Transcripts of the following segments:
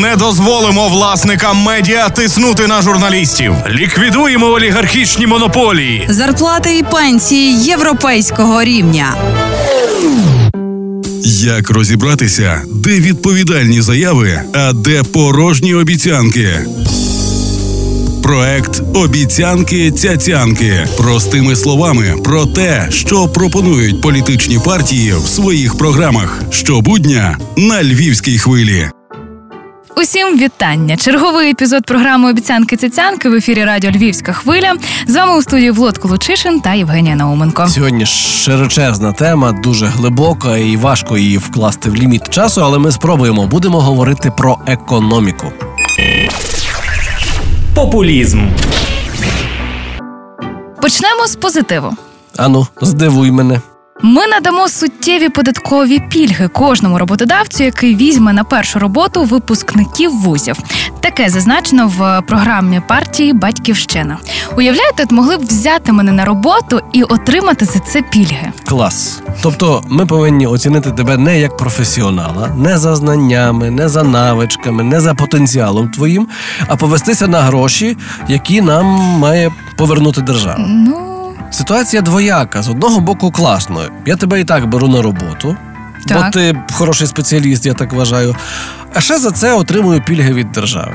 Не дозволимо власникам медіа тиснути на журналістів. Ліквідуємо олігархічні монополії. Зарплати і пенсії європейського рівня. Як розібратися, де відповідальні заяви, а де порожні обіцянки? Проект Обіцянки цяцянки простими словами про те, що пропонують політичні партії в своїх програмах щобудня на львівській хвилі. Усім вітання! Черговий епізод програми Обіцянки цяцянки в ефірі Радіо Львівська хвиля. З вами у студії Влад Колучишин та Євгенія Науменко. Сьогодні широчезна тема, дуже глибока і важко її вкласти в ліміт часу, але ми спробуємо. Будемо говорити про економіку. Популізм. Почнемо з позитиву. Ану, здивуй мене. Ми надамо суттєві податкові пільги кожному роботодавцю, який візьме на першу роботу випускників вузів. Таке зазначено в програмі партії Батьківщина. Уявляєте, от могли б взяти мене на роботу і отримати за це пільги. Клас. Тобто, ми повинні оцінити тебе не як професіонала, не за знаннями, не за навичками, не за потенціалом твоїм, а повестися на гроші, які нам має повернути держава. Ну Ситуація двояка. З одного боку, класно. Я тебе і так беру на роботу, бо ти хороший спеціаліст, я так вважаю. А ще за це отримую пільги від держави.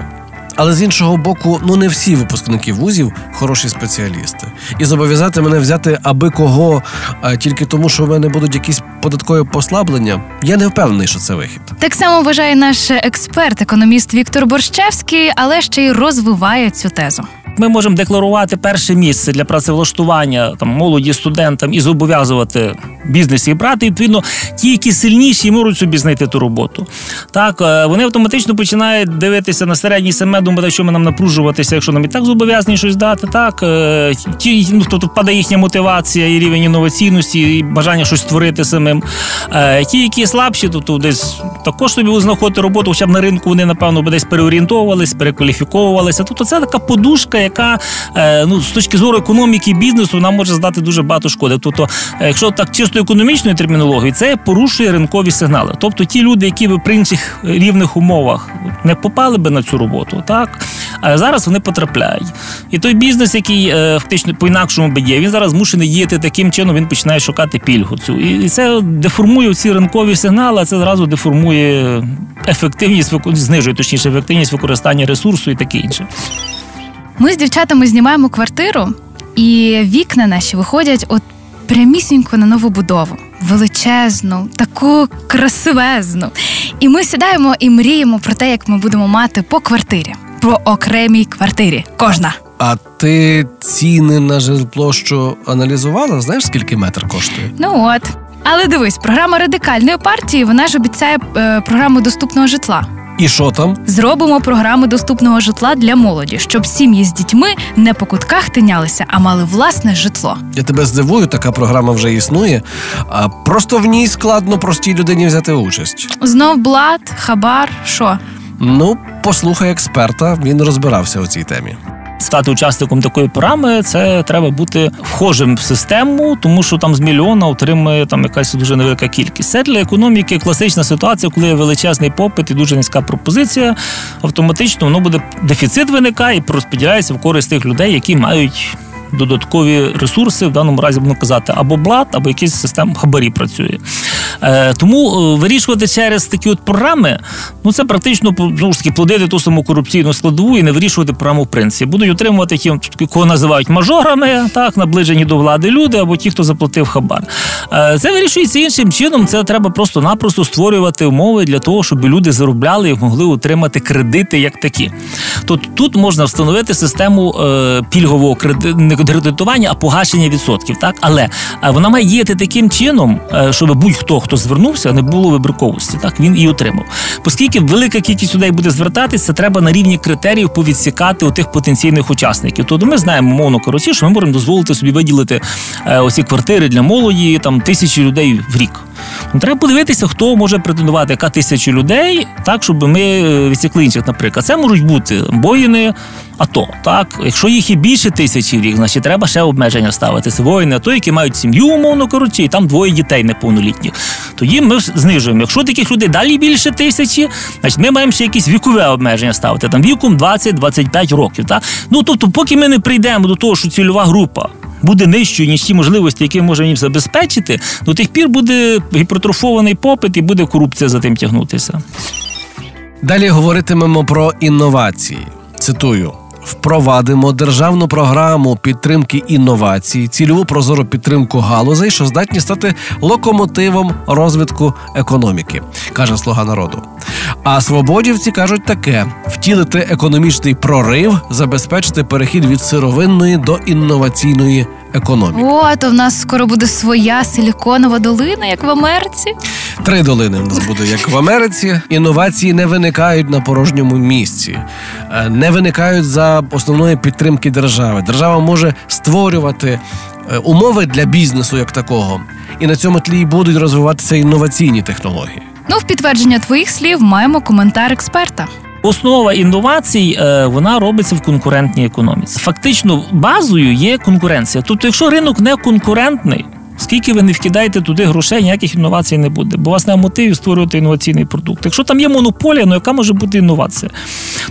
Але з іншого боку, ну не всі випускники вузів хороші спеціалісти. І зобов'язати мене взяти аби кого а, тільки тому, що в мене будуть якісь податкові послаблення. Я не впевнений, що це вихід. так само вважає наш експерт, економіст Віктор Борщевський, але ще й розвиває цю тезу. Ми можемо декларувати перше місце для працевлаштування там молоді студентам і зобов'язувати бізнес їх брати. І, відповідно, ті, які сильніші, можуть собі знайти ту роботу. Так е, вони автоматично починають дивитися на середній семе, думати, що ми нам напружуватися, якщо нам і так зобов'язані щось дати. Так е, ті, ну тобто падає їхня мотивація і рівень інноваційності, і бажання щось створити самим. Е, Ті, які слабші, тобто десь також собі знаходити роботу, хоча б на ринку вони, напевно, би десь переорієнтовувались, перекваліфіковувалися. Тобто це така подушка, яка е, ну, з точки зору економіки і бізнесу вона може здати дуже багато шкоди. Тобто, якщо так чисто економічною термінологією, це порушує ринкові сигнали. Тобто ті люди, які би при інших рівних умовах не попали би на цю роботу, так а зараз вони потрапляють. І той бізнес, який е, фактично по-інакшому би є, він зараз змушений діяти таким чином, він починає шукати пільгу цю. І це деформує ці ринкові сигнали, а це зразу деформує ефективність, знижує точніше ефективність використання ресурсу і таке інше. Ми з дівчатами знімаємо квартиру, і вікна наші виходять от прямісінько на нову будову. Величезну, таку красивезну. І ми сідаємо і мріємо про те, як ми будемо мати по квартирі, про окремій квартирі. Кожна. А ти ціни на житло, що аналізувала? Знаєш, скільки метр коштує? Ну от. Але дивись, програма радикальної партії вона ж обіцяє е, програму доступного житла. І що там? Зробимо програму доступного житла для молоді, щоб сім'ї з дітьми не по кутках тинялися, а мали власне житло. Я тебе здивую, така програма вже існує. А просто в ній складно простій людині взяти участь. Знов блат, хабар, що? Ну, послухай експерта, він розбирався у цій темі. Стати учасником такої програми, це треба бути вхожим в систему, тому що там з мільйона отримує там якась дуже невелика кількість. Це для економіки класична ситуація, коли є величезний попит і дуже низька пропозиція. Автоматично воно буде дефіцит виникає і розподіляється в користь тих людей, які мають. Додаткові ресурси в даному разі будемо казати або блат, або якийсь систем хабарі працює. Е, тому е, вирішувати через такі от програми, ну це практично знову ж таки плодити ту саму корупційну складову і не вирішувати програму в принципі. Будуть отримувати ті, кого називають мажорами, так наближені до влади люди, або ті, хто заплатив хабар. Е, це вирішується іншим чином. Це треба просто-напросто створювати умови для того, щоб люди заробляли і могли отримати кредити як такі. Тобто тут можна встановити систему пільгового креди... не кредитування, а погашення відсотків. Так, але вона має діяти таким чином, щоб будь-хто, хто звернувся, не було вибірковості. Так він і отримав. Оскільки велика кількість людей буде звертатися, треба на рівні критеріїв повідсікати у тих потенційних учасників. Тобто ми знаємо, мовно коротше, що ми можемо дозволити собі виділити е, оці квартири для молоді, там тисячі людей в рік. Ну, треба подивитися, хто може претендувати, яка тисяча людей, так щоб ми е, відсікли інших. Наприклад, це можуть бути воїни, АТО. Так, якщо їх і більше тисячі в рік, значить треба ще обмеження ставити. Це воїни АТО, які мають сім'ю, умовно коротше, і там двоє дітей неповнолітніх. Тоді ми знижуємо. Якщо таких людей далі більше тисячі, значить ми маємо ще якісь вікове обмеження ставити. Там віком 20-25 років. Так? Ну тобто, поки ми не прийдемо до того, що цільова група. Буде нижчою, ніж ті можливості, які ми можемо їм забезпечити, до тих пір буде гіпертрофований попит і буде корупція за тим тягнутися. Далі говоритимемо про інновації. Цитую. Впровадимо державну програму підтримки інновацій, цільову прозору підтримку галузей, що здатні стати локомотивом розвитку економіки, каже слуга народу. А свободівці кажуть таке: втілити економічний прорив, забезпечити перехід від сировинної до інноваційної економіки. О, то в нас скоро буде своя силіконова долина, як в Америці. Три долини в нас буде, як в Америці. Інновації не виникають на порожньому місці, е, не виникають за основної підтримки держави. Держава може створювати е, умови для бізнесу як такого, і на цьому тлі будуть розвиватися інноваційні технології. Ну, в підтвердження твоїх слів маємо коментар експерта. Основа інновацій е, вона робиться в конкурентній економіці. Фактично, базою є конкуренція. Тобто, якщо ринок не конкурентний, скільки ви не вкидаєте туди грошей, ніяких інновацій не буде, бо у вас немає мотивів створювати інноваційний продукт. Якщо там є монополія, ну яка може бути інновація?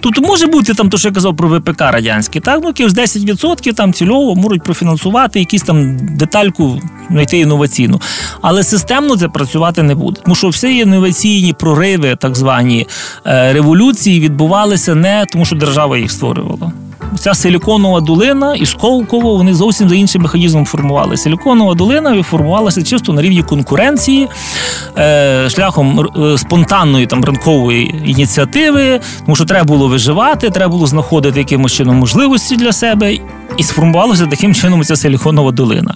Тобто може бути там, то що я казав про ВПК радянський, так ну якихось 10% там цільово можуть профінансувати якісь там детальку знайти інноваційну. Але системно це працювати не буде. Тому що всі інноваційні прориви, так звані е, революції, відбувалися не тому, що держава їх створювала. Ця силіконова долина і Сколково вони зовсім за іншим механізмом формували. Силіконова долина формувалася чисто на рівні конкуренції, е, шляхом е, спонтанної там ринкової ініціативи, тому що треба було виживати, треба було знаходити якимось чином можливості для себе. І сформувалася таким чином ця силіконова долина.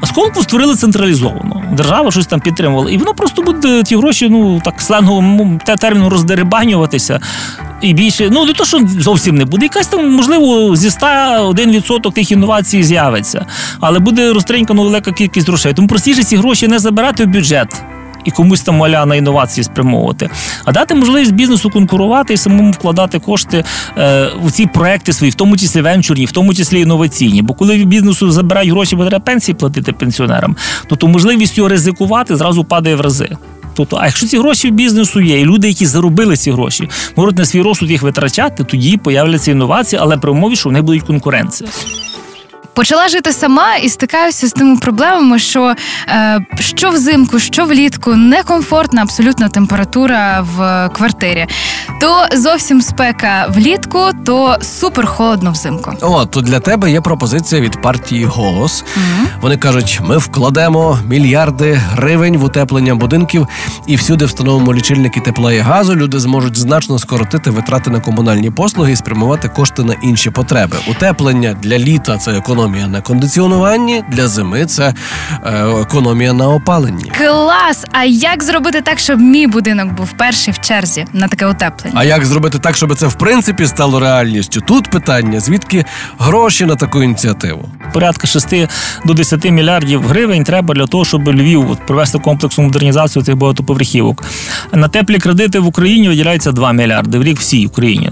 А Сколково створили централізовано. Держава щось там підтримувала. І воно просто буде ті гроші, ну так сленгово те терміну роздерибанюватися. І більше, ну не то, що зовсім не буде. Якась там, можливо, зі 100 1% тих інновацій з'явиться, але буде розтринькано велика кількість грошей. Тому простіше ці гроші не забирати в бюджет. І комусь там маля на інновації спрямовувати, а дати можливість бізнесу конкурувати і самому вкладати кошти е, в ці проекти свої, в тому числі венчурні, в тому числі інноваційні. Бо коли бізнесу забирають гроші, бо треба пенсії платити пенсіонерам, то, то можливість його ризикувати зразу падає в рази. Тобто, а якщо ці гроші в бізнесу є, і люди, які заробили ці гроші, можуть на свій розсуд їх витрачати, тоді появляться інновації, але при умові, що в них будуть конкуренція. Почала жити сама і стикаюся з тими проблемами, що е, що взимку, що влітку некомфортна абсолютно температура в квартирі. То зовсім спека влітку, то супер холодно взимку. О, то для тебе є пропозиція від партії Голос. mm Вони кажуть: ми вкладемо мільярди гривень в утеплення будинків і всюди встановимо лічильники тепла і газу. Люди зможуть значно скоротити витрати на комунальні послуги і спрямувати кошти на інші потреби. Утеплення для літа це економія економія на кондиціонуванні, для зими це е, економія на опаленні. Клас! А як зробити так, щоб мій будинок був перший в черзі на таке утеплення? А як зробити так, щоб це в принципі стало реальністю? Тут питання: звідки гроші на таку ініціативу? Порядка 6 до 10 мільярдів гривень треба для того, щоб Львів от, провести комплексну модернізацію цих багатоповерхівок. На теплі кредити в Україні виділяється 2 мільярди в рік всій Україні.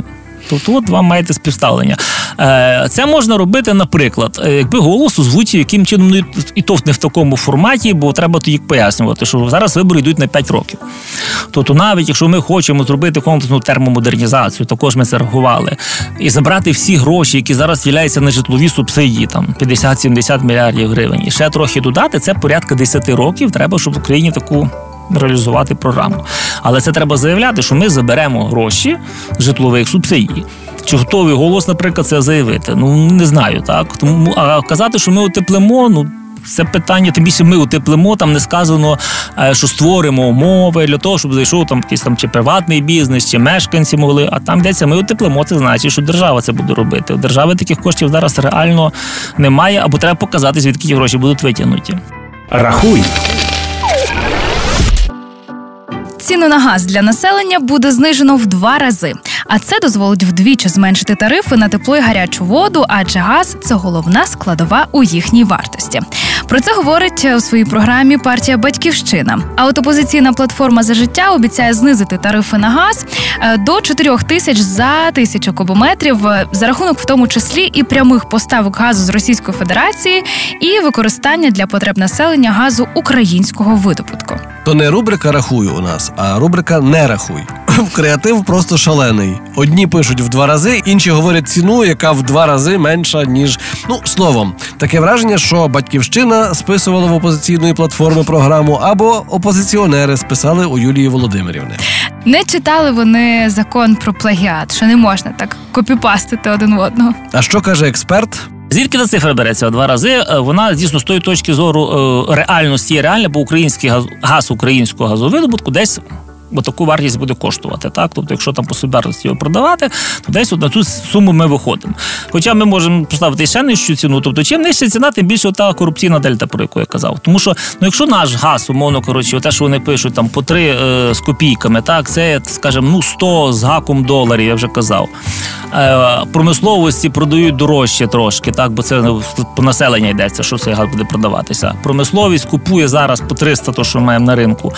Тобто, от вам маєте співставлення. Е, це можна робити, наприклад, е, якби голос озвучив, яким чином і то не в такому форматі, бо треба тоді пояснювати, що зараз вибори йдуть на 5 років. Тобто, навіть якщо ми хочемо зробити комплексну термомодернізацію, також ми це рахували, і забрати всі гроші, які зараз діляються на житлові субсидії, там 50-70 мільярдів гривень, і ще трохи додати, це порядка 10 років. Треба, щоб в Україні таку реалізувати програму. Але це треба заявляти, що ми заберемо гроші житлових субсидій. Чи готовий голос, наприклад, це заявити? Ну не знаю, так тому а казати, що ми утеплимо, ну. Це питання, тим більше ми утеплимо, там не сказано, е, що створимо умови для того, щоб зайшов там якийсь там чи приватний бізнес, чи мешканці могли. А там йдеться, ми утеплимо. Це значить, що держава це буде робити. У держави таких коштів зараз реально немає, або треба показати, звідки ті гроші будуть витягнуті. Рахуй ціну на газ для населення буде знижено в два рази, а це дозволить вдвічі зменшити тарифи на тепло і гарячу воду, адже газ це головна складова у їхній вартості. Про це говорить у своїй програмі партія Батьківщина. А от опозиційна платформа за життя обіцяє знизити тарифи на газ е, до 4 тисяч за тисячу кубометрів е, за рахунок, в тому числі і прямих поставок газу з Російської Федерації і використання для потреб населення газу українського видобутку. То не рубрика рахую у нас, а рубрика не рахуй. Креатив просто шалений. Одні пишуть в два рази, інші говорять ціну, яка в два рази менша ніж ну словом. Таке враження, що батьківщина списувала в опозиційної платформи програму, або опозиціонери списали у Юлії Володимирівни. Не читали вони закон про плагіат, що не можна так копіпастити один в одного. А що каже експерт? Звідки та цифра береться в два рази? Е, Вона дійсно з тої точки зору е, реальності є реальна, бо український газ, газ українського газовидобутку десь. Бо таку вартість буде коштувати, так тобто, якщо там по собівартості його продавати, то десь от на цю суму ми виходимо. Хоча ми можемо поставити ще нижчу ціну. Тобто, чим нижча ціна, тим більше та корупційна дельта, про яку я казав. Тому що ну, якщо наш газ, умовно коротше, те, що вони пишуть там по три е, з копійками, так це скажімо, ну 100 з гаком доларів, я вже казав. Е, промисловості продають дорожче трошки, так, бо це по населення йдеться, що цей газ буде продаватися. Промисловість купує зараз по 300, то що маємо на ринку.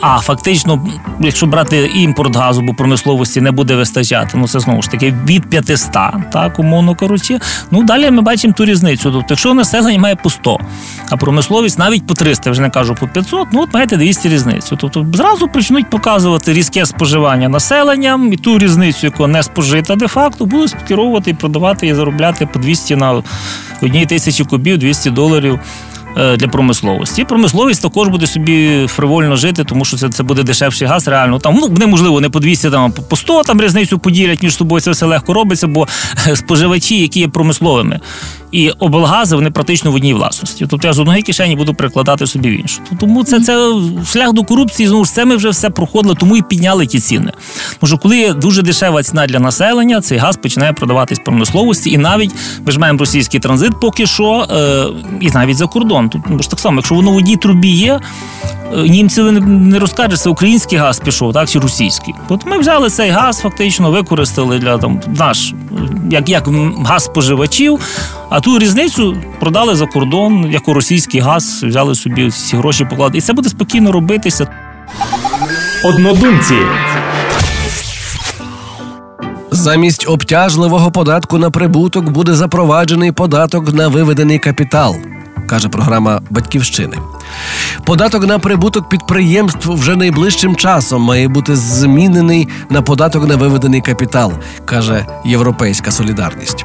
А фактично, якщо брати імпорт газу, бо промисловості не буде вистачати, ну це знову ж таки від 500, так, умовно коротше. Ну далі ми бачимо ту різницю. Тобто, якщо населення має по 100, а промисловість навіть по 300, вже не кажу по 500, ну от маєте 200 різницю. Тобто зразу почнуть показувати різке споживання населенням і ту різницю, яка не спожита де-факто, будуть скеровувати і продавати і заробляти по 200 на одній тисячі кубів, 200 доларів. Е, Для промисловості. Промисловість також буде собі фривольно жити, тому що це, це буде дешевший газ. Реально там ну неможливо не по 200, там по 100 там різницю поділять між собою. Це все легко робиться, бо е, споживачі, які є промисловими, і облгази вони практично в одній власності. Тобто я з одної кишені буду прикладати собі в іншу. Тому це, це шлях до корупції. Знову ж це ми вже все проходили, тому і підняли ті ціни. Тому коли дуже дешева ціна для населення, цей газ починає продаватись промисловості, і навіть ми ж маємо російський транзит поки що, е, і навіть за кордон. Тут бо ж так само, якщо воно в одній трубі є. е, Німці не розкажуть, це український газ пішов, так чи російський. От ми взяли цей газ, фактично використали для там наш як, як газ споживачів, а ту різницю продали за кордон, як у російський газ, взяли собі ці гроші поклади. І це буде спокійно робитися. Однодумці. Замість обтяжливого податку на прибуток буде запроваджений податок на виведений капітал, каже програма Батьківщини. Податок на прибуток підприємств вже найближчим часом має бути змінений на податок на виведений капітал, каже Європейська солідарність.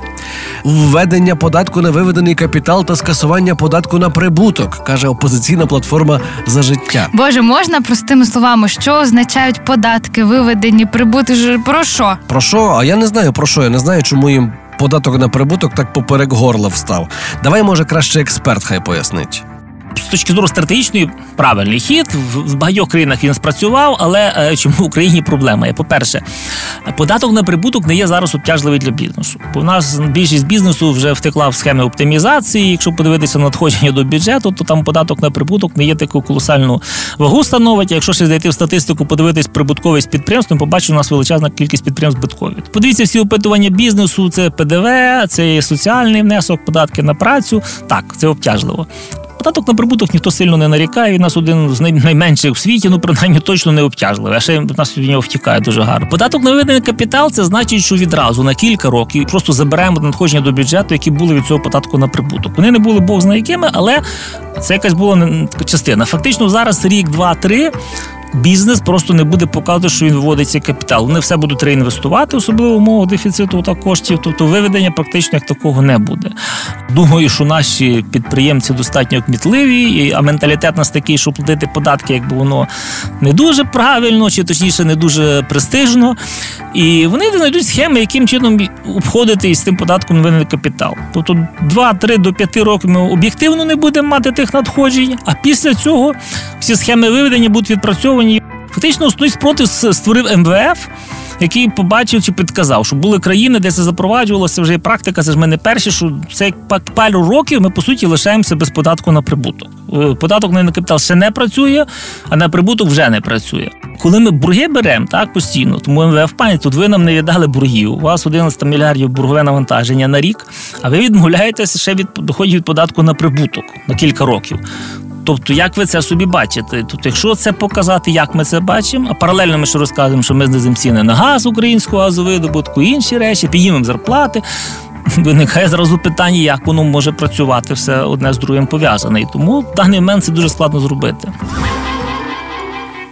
Введення податку на виведений капітал та скасування податку на прибуток, каже опозиційна платформа за життя. Боже, можна простими словами, що означають податки, виведені, прибути ж про що? Про що? А я не знаю про що. Я не знаю, чому їм податок на прибуток так поперек горла встав. Давай, може, краще експерт хай пояснить. З точки зору стратегічної правильний хід в багатьох країнах він спрацював, але е, чому в Україні проблема є? По-перше, податок на прибуток не є зараз обтяжливий для бізнесу. Бо в нас більшість бізнесу вже втекла в схеми оптимізації. Якщо подивитися на надходження до бюджету, то там податок на прибуток не є таку колосальну вагу становить. Якщо ще зайти в статистику, подивитись прибутковість підприємств, побачимо, у нас величезна кількість підприємств збиткові. Подивіться всі опитування бізнесу, це ПДВ, це соціальний внесок, податки на працю. Так, це обтяжливо. Податок на прибуток ніхто сильно не нарікає. Він нас один з найменших в світі, ну принаймні точно не обтяжливий. А ще нас від нього втікає дуже гарно. Податок на виведений капітал це значить, що відразу на кілька років просто заберемо надходження до бюджету, які були від цього податку на прибуток. Вони не були Бог знає якими, але це якась була частина. Фактично зараз рік, два, три. Бізнес просто не буде показувати, що він виводить цей капітал. Вони все будуть реінвестувати, особливо умови дефіциту та коштів. Тобто виведення практично як такого не буде. Думаю, що наші підприємці достатньо кмітливі, а менталітет нас такий, що платити податки, якби воно не дуже правильно, чи точніше не дуже престижно. І вони знайдуть схеми, яким чином обходити із тим податком винний капітал. Тобто 2-3 до 5 років ми об'єктивно не будемо мати тих надходжень, а після цього всі схеми виведення будуть відпрацьовані. Фактично, основний спротив створив МВФ який побачив чи підказав, що були країни, де це запроваджувалося вже практика. Це ж ми не перші, що це як па- пару років ми по суті лишаємося без податку на прибуток. Е, Податок на капітал ще не працює, а на прибуток вже не працює. Коли ми борги беремо так постійно, тому МВФ пані, тут ви нам не віддали боргів. У вас 11 мільярдів боргове навантаження на рік, а ви відмовляєтеся ще від доходів від податку на прибуток на кілька років. Тобто, як ви це собі бачите? Тобто, якщо це показати, як ми це бачимо, а паралельно ми ще розказуємо, що ми знизимо ціни на газ українського газовидобутку, інші речі, піднімемо зарплати. Виникає зразу питання, як воно може працювати все одне з другим пов'язане. І тому в даний момент це дуже складно зробити.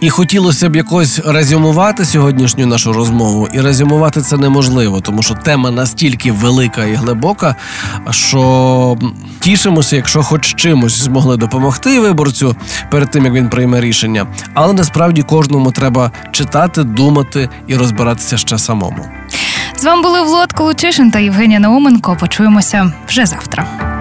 І хотілося б якось резюмувати сьогоднішню нашу розмову, і резюмувати це неможливо, тому що тема настільки велика і глибока, що тішимося, якщо хоч чимось змогли допомогти виборцю перед тим, як він прийме рішення. Але насправді кожному треба читати, думати і розбиратися ще самому. З вами були Влад Колучишин та Євгенія Науменко. Почуємося вже завтра.